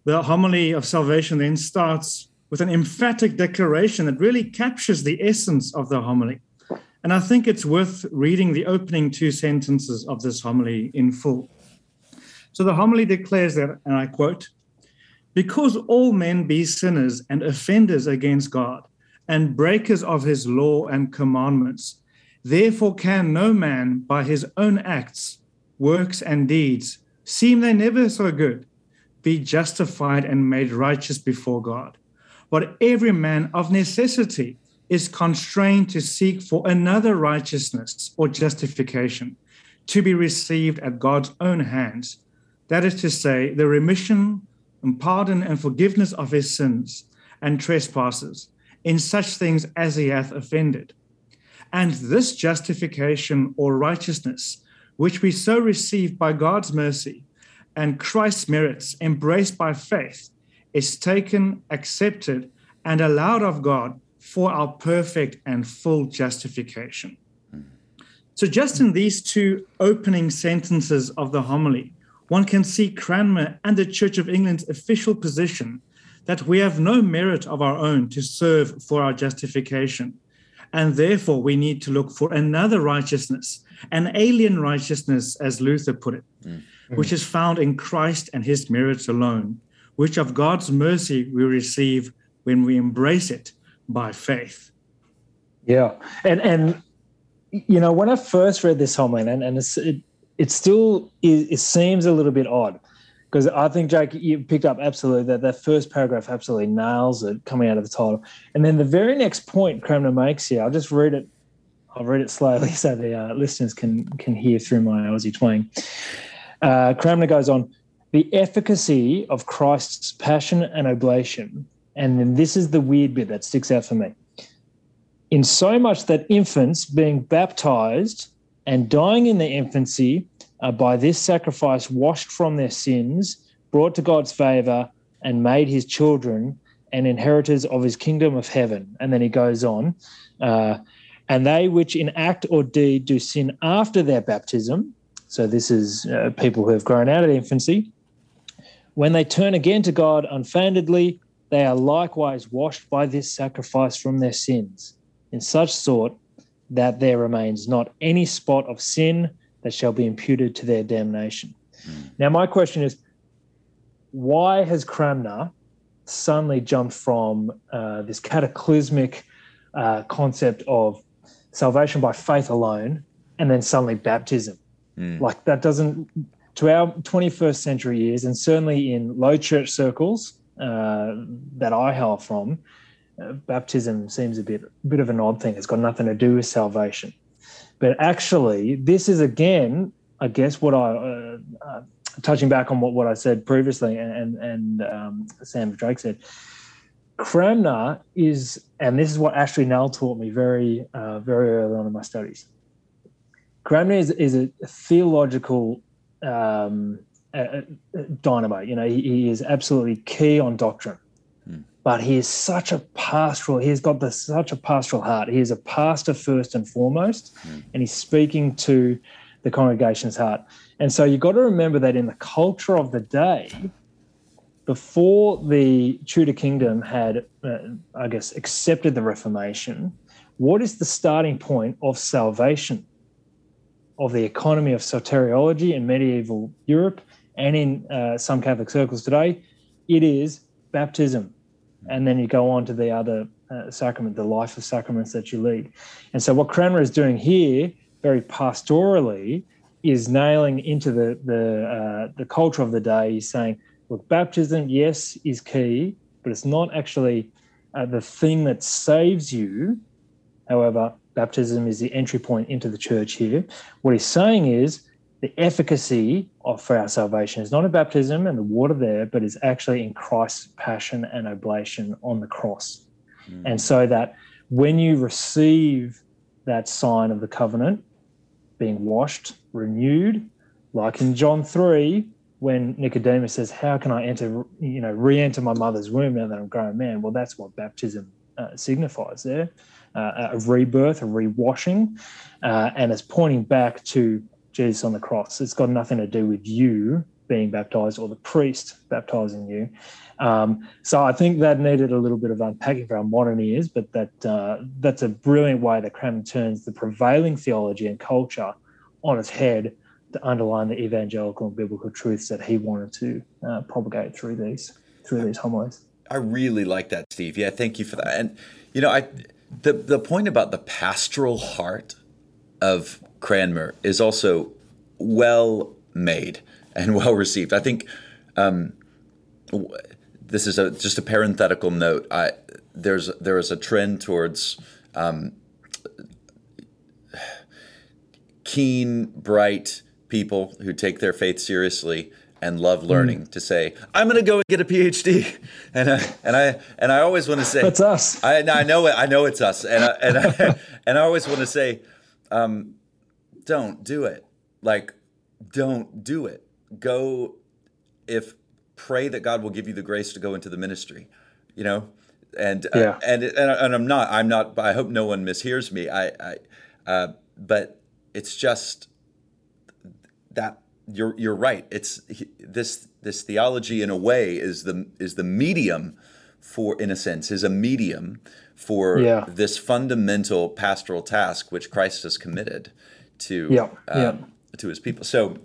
The homily of salvation then starts with an emphatic declaration that really captures the essence of the homily. And I think it's worth reading the opening two sentences of this homily in full. So the homily declares that, and I quote, because all men be sinners and offenders against God, and breakers of his law and commandments. Therefore, can no man, by his own acts, works, and deeds, seem they never so good, be justified and made righteous before God. But every man of necessity is constrained to seek for another righteousness or justification to be received at God's own hands. That is to say, the remission and pardon and forgiveness of his sins and trespasses in such things as he hath offended. And this justification or righteousness, which we so receive by God's mercy and Christ's merits, embraced by faith, is taken, accepted, and allowed of God for our perfect and full justification. So, just in these two opening sentences of the homily, one can see Cranmer and the Church of England's official position that we have no merit of our own to serve for our justification. And therefore, we need to look for another righteousness, an alien righteousness, as Luther put it, mm-hmm. which is found in Christ and his merits alone, which of God's mercy we receive when we embrace it by faith. Yeah. And, and, you know, when I first read this homily, and, and it, it still is, it seems a little bit odd because I think Jake, you picked up absolutely that that first paragraph absolutely nails it coming out of the title, and then the very next point Cranmer makes here. I'll just read it. I'll read it slowly so the uh, listeners can can hear through my Aussie twang. Uh, Cranmer goes on the efficacy of Christ's passion and oblation, and then this is the weird bit that sticks out for me. In so much that infants being baptized and dying in their infancy by this sacrifice washed from their sins, brought to God's favor, and made his children and inheritors of his kingdom of heaven. And then he goes on, uh, and they which in act or deed do sin after their baptism, so this is uh, people who have grown out of infancy, when they turn again to God unfeignedly, they are likewise washed by this sacrifice from their sins, in such sort that there remains not any spot of sin that shall be imputed to their damnation. Mm. Now, my question is why has Cranmer suddenly jumped from uh, this cataclysmic uh, concept of salvation by faith alone and then suddenly baptism? Mm. Like, that doesn't, to our 21st century ears, and certainly in low church circles uh, that I hail from, uh, baptism seems a bit, bit of an odd thing. It's got nothing to do with salvation. But actually, this is again, I guess, what I uh, uh, touching back on what, what I said previously, and and um, Sam Drake said. Cranmer is, and this is what Ashley Null taught me very, uh, very early on in my studies. Cranmer is, is a theological um, uh, dynamite. You know, he, he, is absolutely key on doctrine, hmm. but he is such a pastoral. He's got the, such a pastoral heart. He is a pastor first and foremost, hmm. and he's speaking to the congregation's heart. And so you've got to remember that in the culture of the day, before the Tudor kingdom had, uh, I guess, accepted the Reformation, what is the starting point of salvation? Of the economy of soteriology in medieval Europe and in uh, some Catholic circles today, it is baptism. And then you go on to the other uh, sacrament, the life of sacraments that you lead. And so, what Cranmer is doing here, very pastorally, is nailing into the the uh, the culture of the day. He's saying, look, baptism, yes, is key, but it's not actually uh, the thing that saves you. However, baptism is the entry point into the church here. What he's saying is the efficacy of for our salvation is not in baptism and the water there, but is actually in Christ's passion and oblation on the cross. Mm. And so that when you receive that sign of the covenant, being washed, renewed, like in John 3, when Nicodemus says, How can I enter, you know, re enter my mother's womb now that I'm a grown man? Well, that's what baptism uh, signifies there uh, a rebirth, a rewashing, uh, and it's pointing back to Jesus on the cross. It's got nothing to do with you being baptized or the priest baptizing you. Um, so I think that needed a little bit of unpacking for our modern ears, but that uh, that's a brilliant way that Cranmer turns the prevailing theology and culture on its head to underline the evangelical and biblical truths that he wanted to uh, propagate through these through these homilies. I really like that, Steve. Yeah, thank you for that. And you know, I the the point about the pastoral heart of Cranmer is also well made and well received. I think um, this is a just a parenthetical note. I there's there is a trend towards um, keen, bright people who take their faith seriously and love learning mm. to say I'm going to go and get a PhD, and I, and I and I always want to say that's us. I, I know it. I know it's us, and I, and I, and I always want to say, um, don't do it. Like, don't do it. Go if pray that God will give you the grace to go into the ministry. You know, and uh, yeah. uh, and and and I'm not. I'm not. I hope no one mishears me. I I. Uh, but it's just that you're you're right. It's this this theology in a way is the is the medium for in a sense is a medium for yeah. this fundamental pastoral task which Christ has committed to yeah. Um, yeah. to his people. So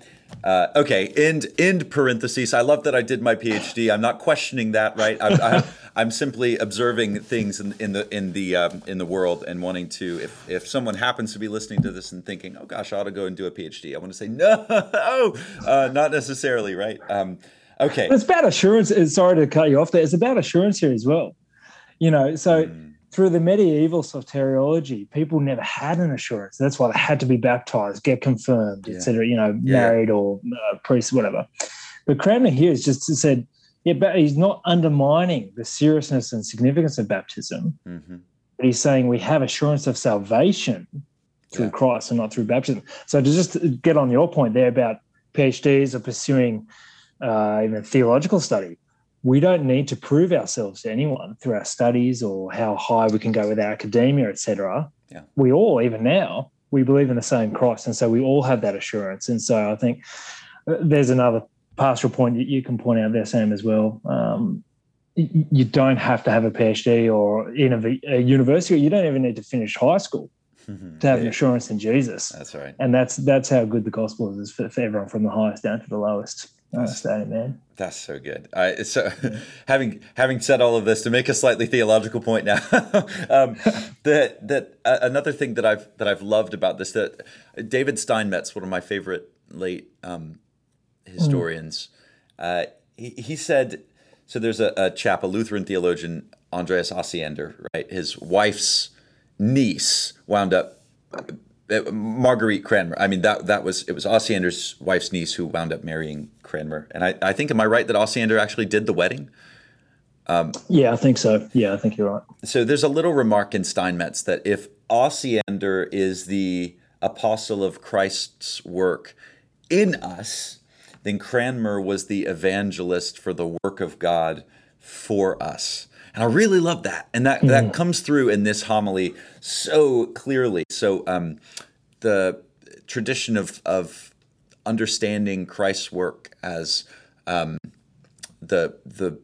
uh, okay, end end parentheses. I love that I did my PhD. I'm not questioning that, right? I, am simply observing things in, in the in the um, in the world and wanting to. If if someone happens to be listening to this and thinking, "Oh gosh, I ought to go and do a PhD," I want to say, "No, oh, uh, not necessarily." Right? Um, okay. It's about assurance. Sorry to cut you off there. It's about assurance here as well. You know, so. Mm through the medieval soteriology, people never had an assurance. That's why they had to be baptized, get confirmed, yeah. etc. You know, yeah. married or uh, priest, whatever. But Cranmer here has just said, yeah, but he's not undermining the seriousness and significance of baptism. Mm-hmm. But he's saying we have assurance of salvation through yeah. Christ and not through baptism. So to just get on your point there about PhDs or pursuing uh, even theological study, we don't need to prove ourselves to anyone through our studies or how high we can go with our academia, etc. Yeah. We all, even now, we believe in the same Christ, and so we all have that assurance. And so I think uh, there's another pastoral point that you can point out there, Sam, as well. Um, you don't have to have a PhD or in a, a university, or you don't even need to finish high school mm-hmm. to have yeah. an assurance in Jesus. That's right. And that's that's how good the gospel is for, for everyone from the highest down to the lowest. That's, man. That's so good. I, so, having having said all of this, to make a slightly theological point now, um, that that uh, another thing that I've that I've loved about this that David Steinmetz, one of my favorite late um, historians, mm. uh, he he said so. There's a, a chap, a Lutheran theologian, Andreas Osiander, right? His wife's niece wound up Marguerite Cranmer. I mean, that that was it was Osiander's wife's niece who wound up marrying Cranmer. And I, I think, am I right that Osiander actually did the wedding? Um, yeah, I think so. Yeah, I think you're right. So there's a little remark in Steinmetz that if Osiander is the apostle of Christ's work in us, then Cranmer was the evangelist for the work of God for us. And I really love that. And that, mm. that comes through in this homily so clearly. So um, the tradition of, of understanding Christ's work as um, the, the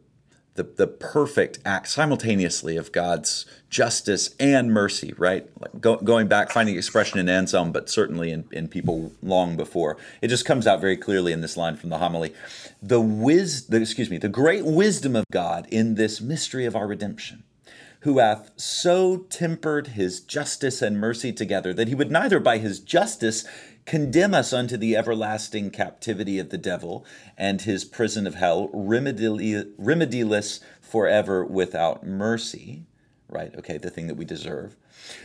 the, the perfect act simultaneously of God's justice and mercy, right? Like go, going back, finding expression in Anselm, but certainly in, in people long before. It just comes out very clearly in this line from the homily. The wis, the, excuse me, the great wisdom of God in this mystery of our redemption, who hath so tempered his justice and mercy together that he would neither by his justice condemn us unto the everlasting captivity of the devil and his prison of hell, remediless forever without mercy. Right? Okay, the thing that we deserve.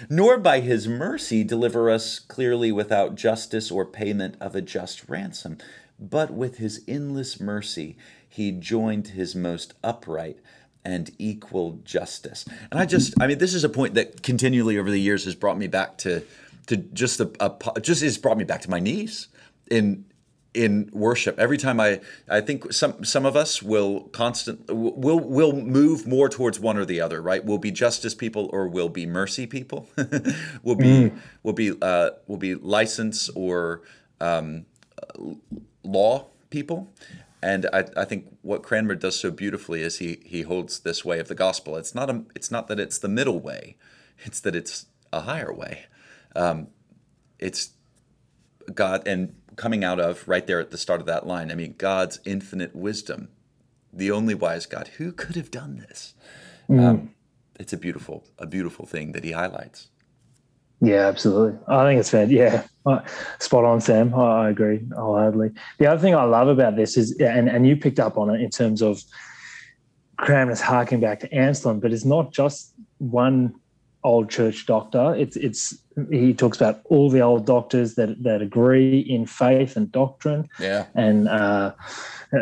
Nor by his mercy deliver us clearly without justice or payment of a just ransom, but with his endless mercy he joined his most upright and equal justice. And I just, I mean, this is a point that continually over the years has brought me back to to just a, a just has brought me back to my knees in in worship. Every time i i think some some of us will constant will will move more towards one or the other right? We'll be justice people or we'll be mercy people. We'll be mm. we'll be uh, we'll be license or um, law people. And I, I think what Cranmer does so beautifully is he he holds this way of the gospel. It's not a it's not that it's the middle way, it's that it's a higher way um, it's God and coming out of right there at the start of that line. I mean, God's infinite wisdom, the only wise God. Who could have done this? Mm. Um, it's a beautiful, a beautiful thing that he highlights. Yeah, absolutely. I think it's fair. Yeah, spot on, Sam. I agree wholeheartedly. The other thing I love about this is, and, and you picked up on it in terms of Cranmer's harking back to Anselm, but it's not just one old church doctor. It's it's he talks about all the old doctors that that agree in faith and doctrine. Yeah. And uh,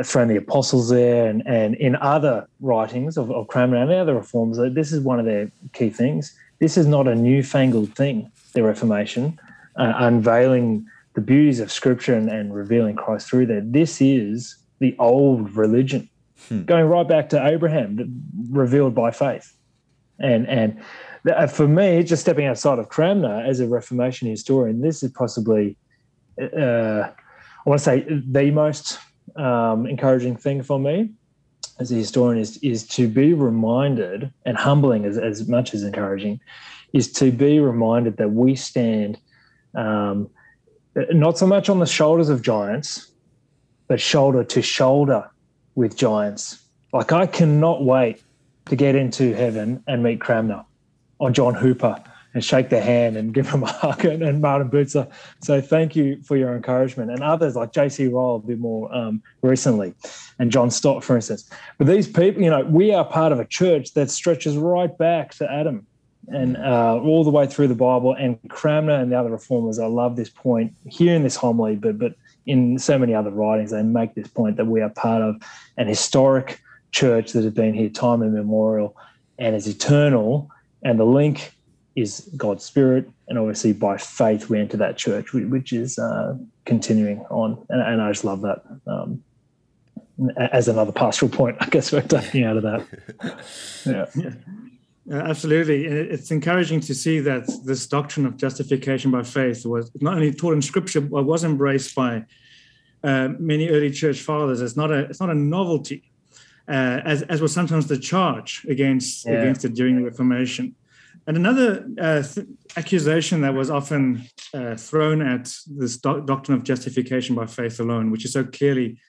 throwing the apostles there, and and in other writings of, of Cranmer and other reforms, this is one of their key things. This is not a newfangled thing. The Reformation, uh, unveiling the beauties of Scripture and, and revealing Christ through there. This is the old religion, hmm. going right back to Abraham, revealed by faith, and and for me, just stepping outside of Cranmer as a Reformation historian, this is possibly, uh, I want to say, the most um, encouraging thing for me as a historian is is to be reminded, and humbling as, as much as encouraging, is to be reminded that we stand um, not so much on the shoulders of giants, but shoulder to shoulder with giants. Like I cannot wait to get into heaven and meet Cranmer on John Hooper and shake their hand and give them a hug and, and Martin Bucer. So thank you for your encouragement and others like JC Ryle a bit more um, recently and John Stott, for instance. But these people, you know, we are part of a church that stretches right back to Adam and uh, all the way through the Bible and Cranmer and the other reformers. I love this point here in this homily, but but in so many other writings, they make this point that we are part of an historic church that has been here time immemorial and is eternal and the link is God's Spirit, and obviously by faith we enter that church, which is uh, continuing on, and, and, I just love that. Um, as another pastoral point, I guess we're taking out of that. yeah. yeah. Uh, absolutely. It's encouraging to see that this doctrine of justification by faith was not only taught in Scripture, but was embraced by uh, many early church fathers. It's not a it's not a novelty uh, as, as was sometimes the charge against, yeah. against it during the Reformation. And another uh, th- accusation that was often uh, thrown at this do- doctrine of justification by faith alone, which is so clearly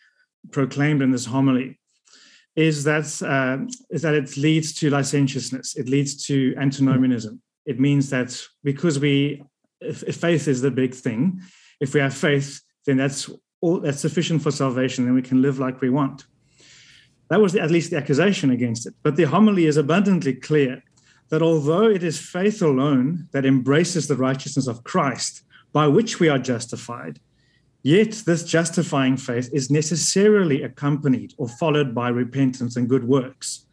proclaimed in this homily, is that uh, is that it leads to licentiousness. It leads to antinomianism. It means that because we, if, if faith is the big thing, if we have faith, then that's all that's sufficient for salvation. Then we can live like we want. That was the, at least the accusation against it. But the homily is abundantly clear that although it is faith alone that embraces the righteousness of Christ, by which we are justified, yet this justifying faith is necessarily accompanied or followed by repentance and good works.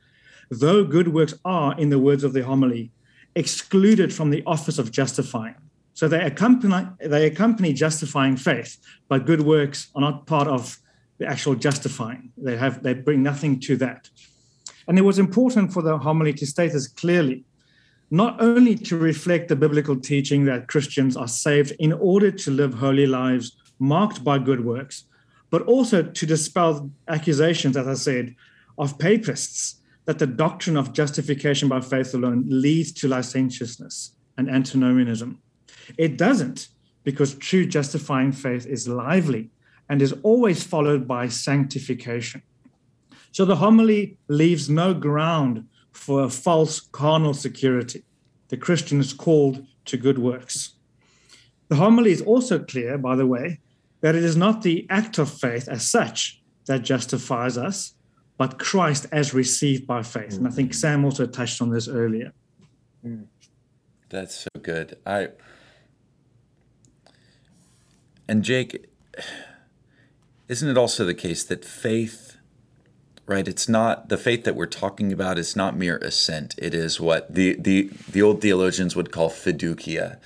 Though good works are, in the words of the homily, excluded from the office of justifying. So they accompany, they accompany justifying faith, but good works are not part of the actual justifying. They have they bring nothing to that. And it was important for the homily to state this clearly, not only to reflect the biblical teaching that Christians are saved in order to live holy lives marked by good works, but also to dispel accusations, as I said, of papists that the doctrine of justification by faith alone leads to licentiousness and antinomianism. It doesn't, because true justifying faith is lively and is always followed by sanctification. So the homily leaves no ground for a false carnal security. The Christian is called to good works. The homily is also clear, by the way, that it is not the act of faith as such that justifies us, but Christ as received by faith. And I think Sam also touched on this earlier. That's so good. I and Jake, isn't it also the case that faith, right? It's not the faith that we're talking about is not mere assent. It is what the the the old theologians would call fiducia.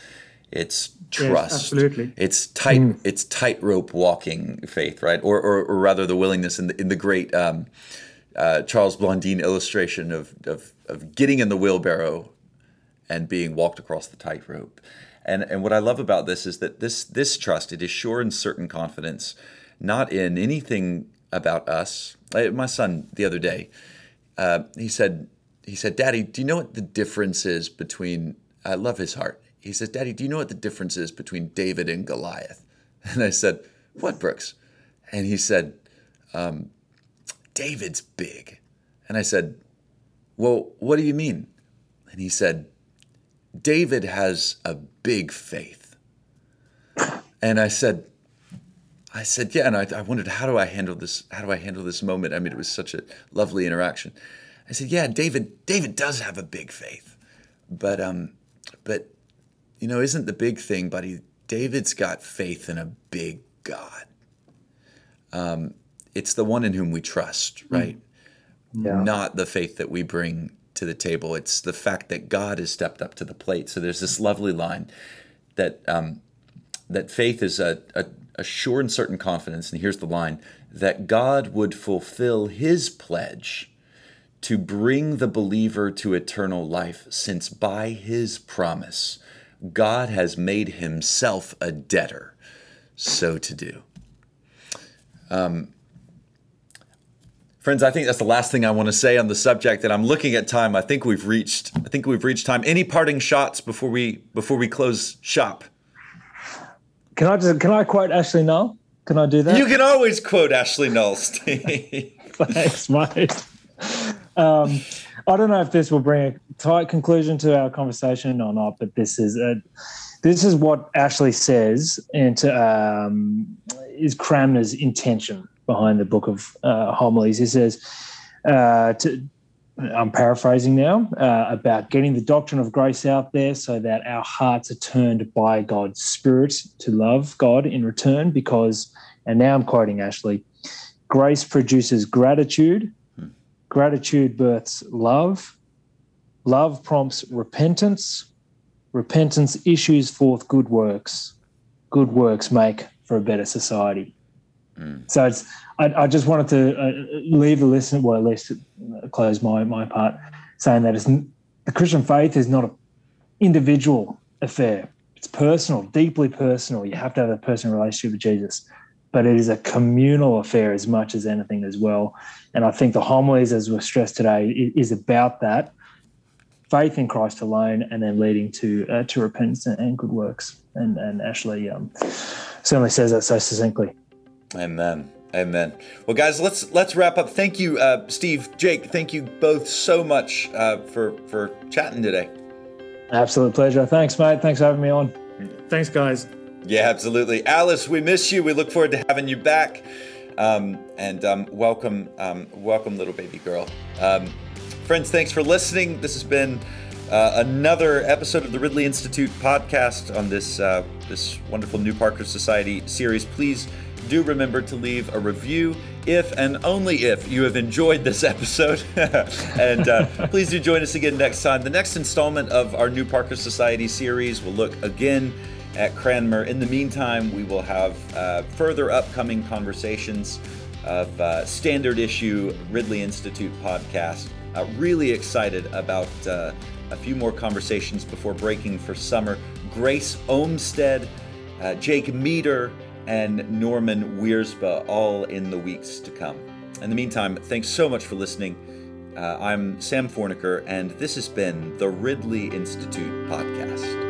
It's trust. Yes, absolutely. It's tight. Mm. It's tightrope walking faith, right? Or, or, or rather, the willingness in the in the great um, uh, Charles Blondin illustration of, of of getting in the wheelbarrow and being walked across the tightrope. And and what I love about this is that this this trust it is sure and certain confidence, not in anything about us. My son the other day, uh, he said he said, "Daddy, do you know what the difference is between?" I love his heart. He says, "Daddy, do you know what the difference is between David and Goliath?" And I said, "What, Brooks?" And he said, um, "David's big." And I said, "Well, what do you mean?" And he said, David has a big faith. And I said, I said, yeah. And I, I, wondered, how do I handle this? How do I handle this moment? I mean, it was such a lovely interaction. I said, yeah, David, David does have a big faith, but, um, but, you know, isn't the big thing, buddy? David's got faith in a big God. Um, it's the one in whom we trust, right? Yeah. Not the faith that we bring to the table. It's the fact that God has stepped up to the plate. So there's this lovely line that um, that faith is a, a, a sure and certain confidence. And here's the line: that God would fulfill His pledge to bring the believer to eternal life, since by His promise God has made Himself a debtor, so to do. Um, Friends, I think that's the last thing I want to say on the subject. And I'm looking at time. I think we've reached. I think we've reached time. Any parting shots before we before we close shop? Can I just can I quote Ashley Null? Can I do that? You can always quote Ashley Null, Steve. Thanks, mate. Um, I don't know if this will bring a tight conclusion to our conversation or not, but this is a, this is what Ashley says into um, is Cranmer's intention behind the book of uh, homilies. He says, uh, to, I'm paraphrasing now, uh, about getting the doctrine of grace out there so that our hearts are turned by God's Spirit to love God in return. Because, and now I'm quoting Ashley, grace produces gratitude, gratitude births love, love prompts repentance, repentance issues forth good works, good works make for a better society. Mm. So it's I, I, just wanted to uh, leave the listener, well, at least close my my part, saying that it's the Christian faith is not an individual affair. It's personal, deeply personal. You have to have a personal relationship with Jesus, but it is a communal affair as much as anything as well. And I think the homilies, as we're stressed today, is about that faith in Christ alone, and then leading to uh, to repentance and, and, good works. And and Ashley um, certainly says that so succinctly. Amen. Amen. Well, guys, let's let's wrap up. Thank you, uh, Steve, Jake. Thank you both so much uh, for for chatting today. Absolute pleasure. Thanks, mate. Thanks for having me on. Thanks, guys. Yeah, absolutely. Alice, we miss you. We look forward to having you back. Um, and um, welcome, um, welcome, little baby girl. Um, friends, thanks for listening. This has been uh, another episode of the Ridley Institute podcast on this uh, this wonderful New Parker Society series. Please do remember to leave a review if and only if you have enjoyed this episode. and uh, please do join us again next time. The next installment of our New Parker Society series will look again at Cranmer. In the meantime, we will have uh, further upcoming conversations of uh, Standard Issue Ridley Institute podcast. Uh, really excited about uh, a few more conversations before breaking for summer. Grace Olmstead, uh, Jake Meter, and Norman Wirzba, all in the weeks to come. In the meantime, thanks so much for listening. Uh, I'm Sam Fornecker, and this has been the Ridley Institute Podcast.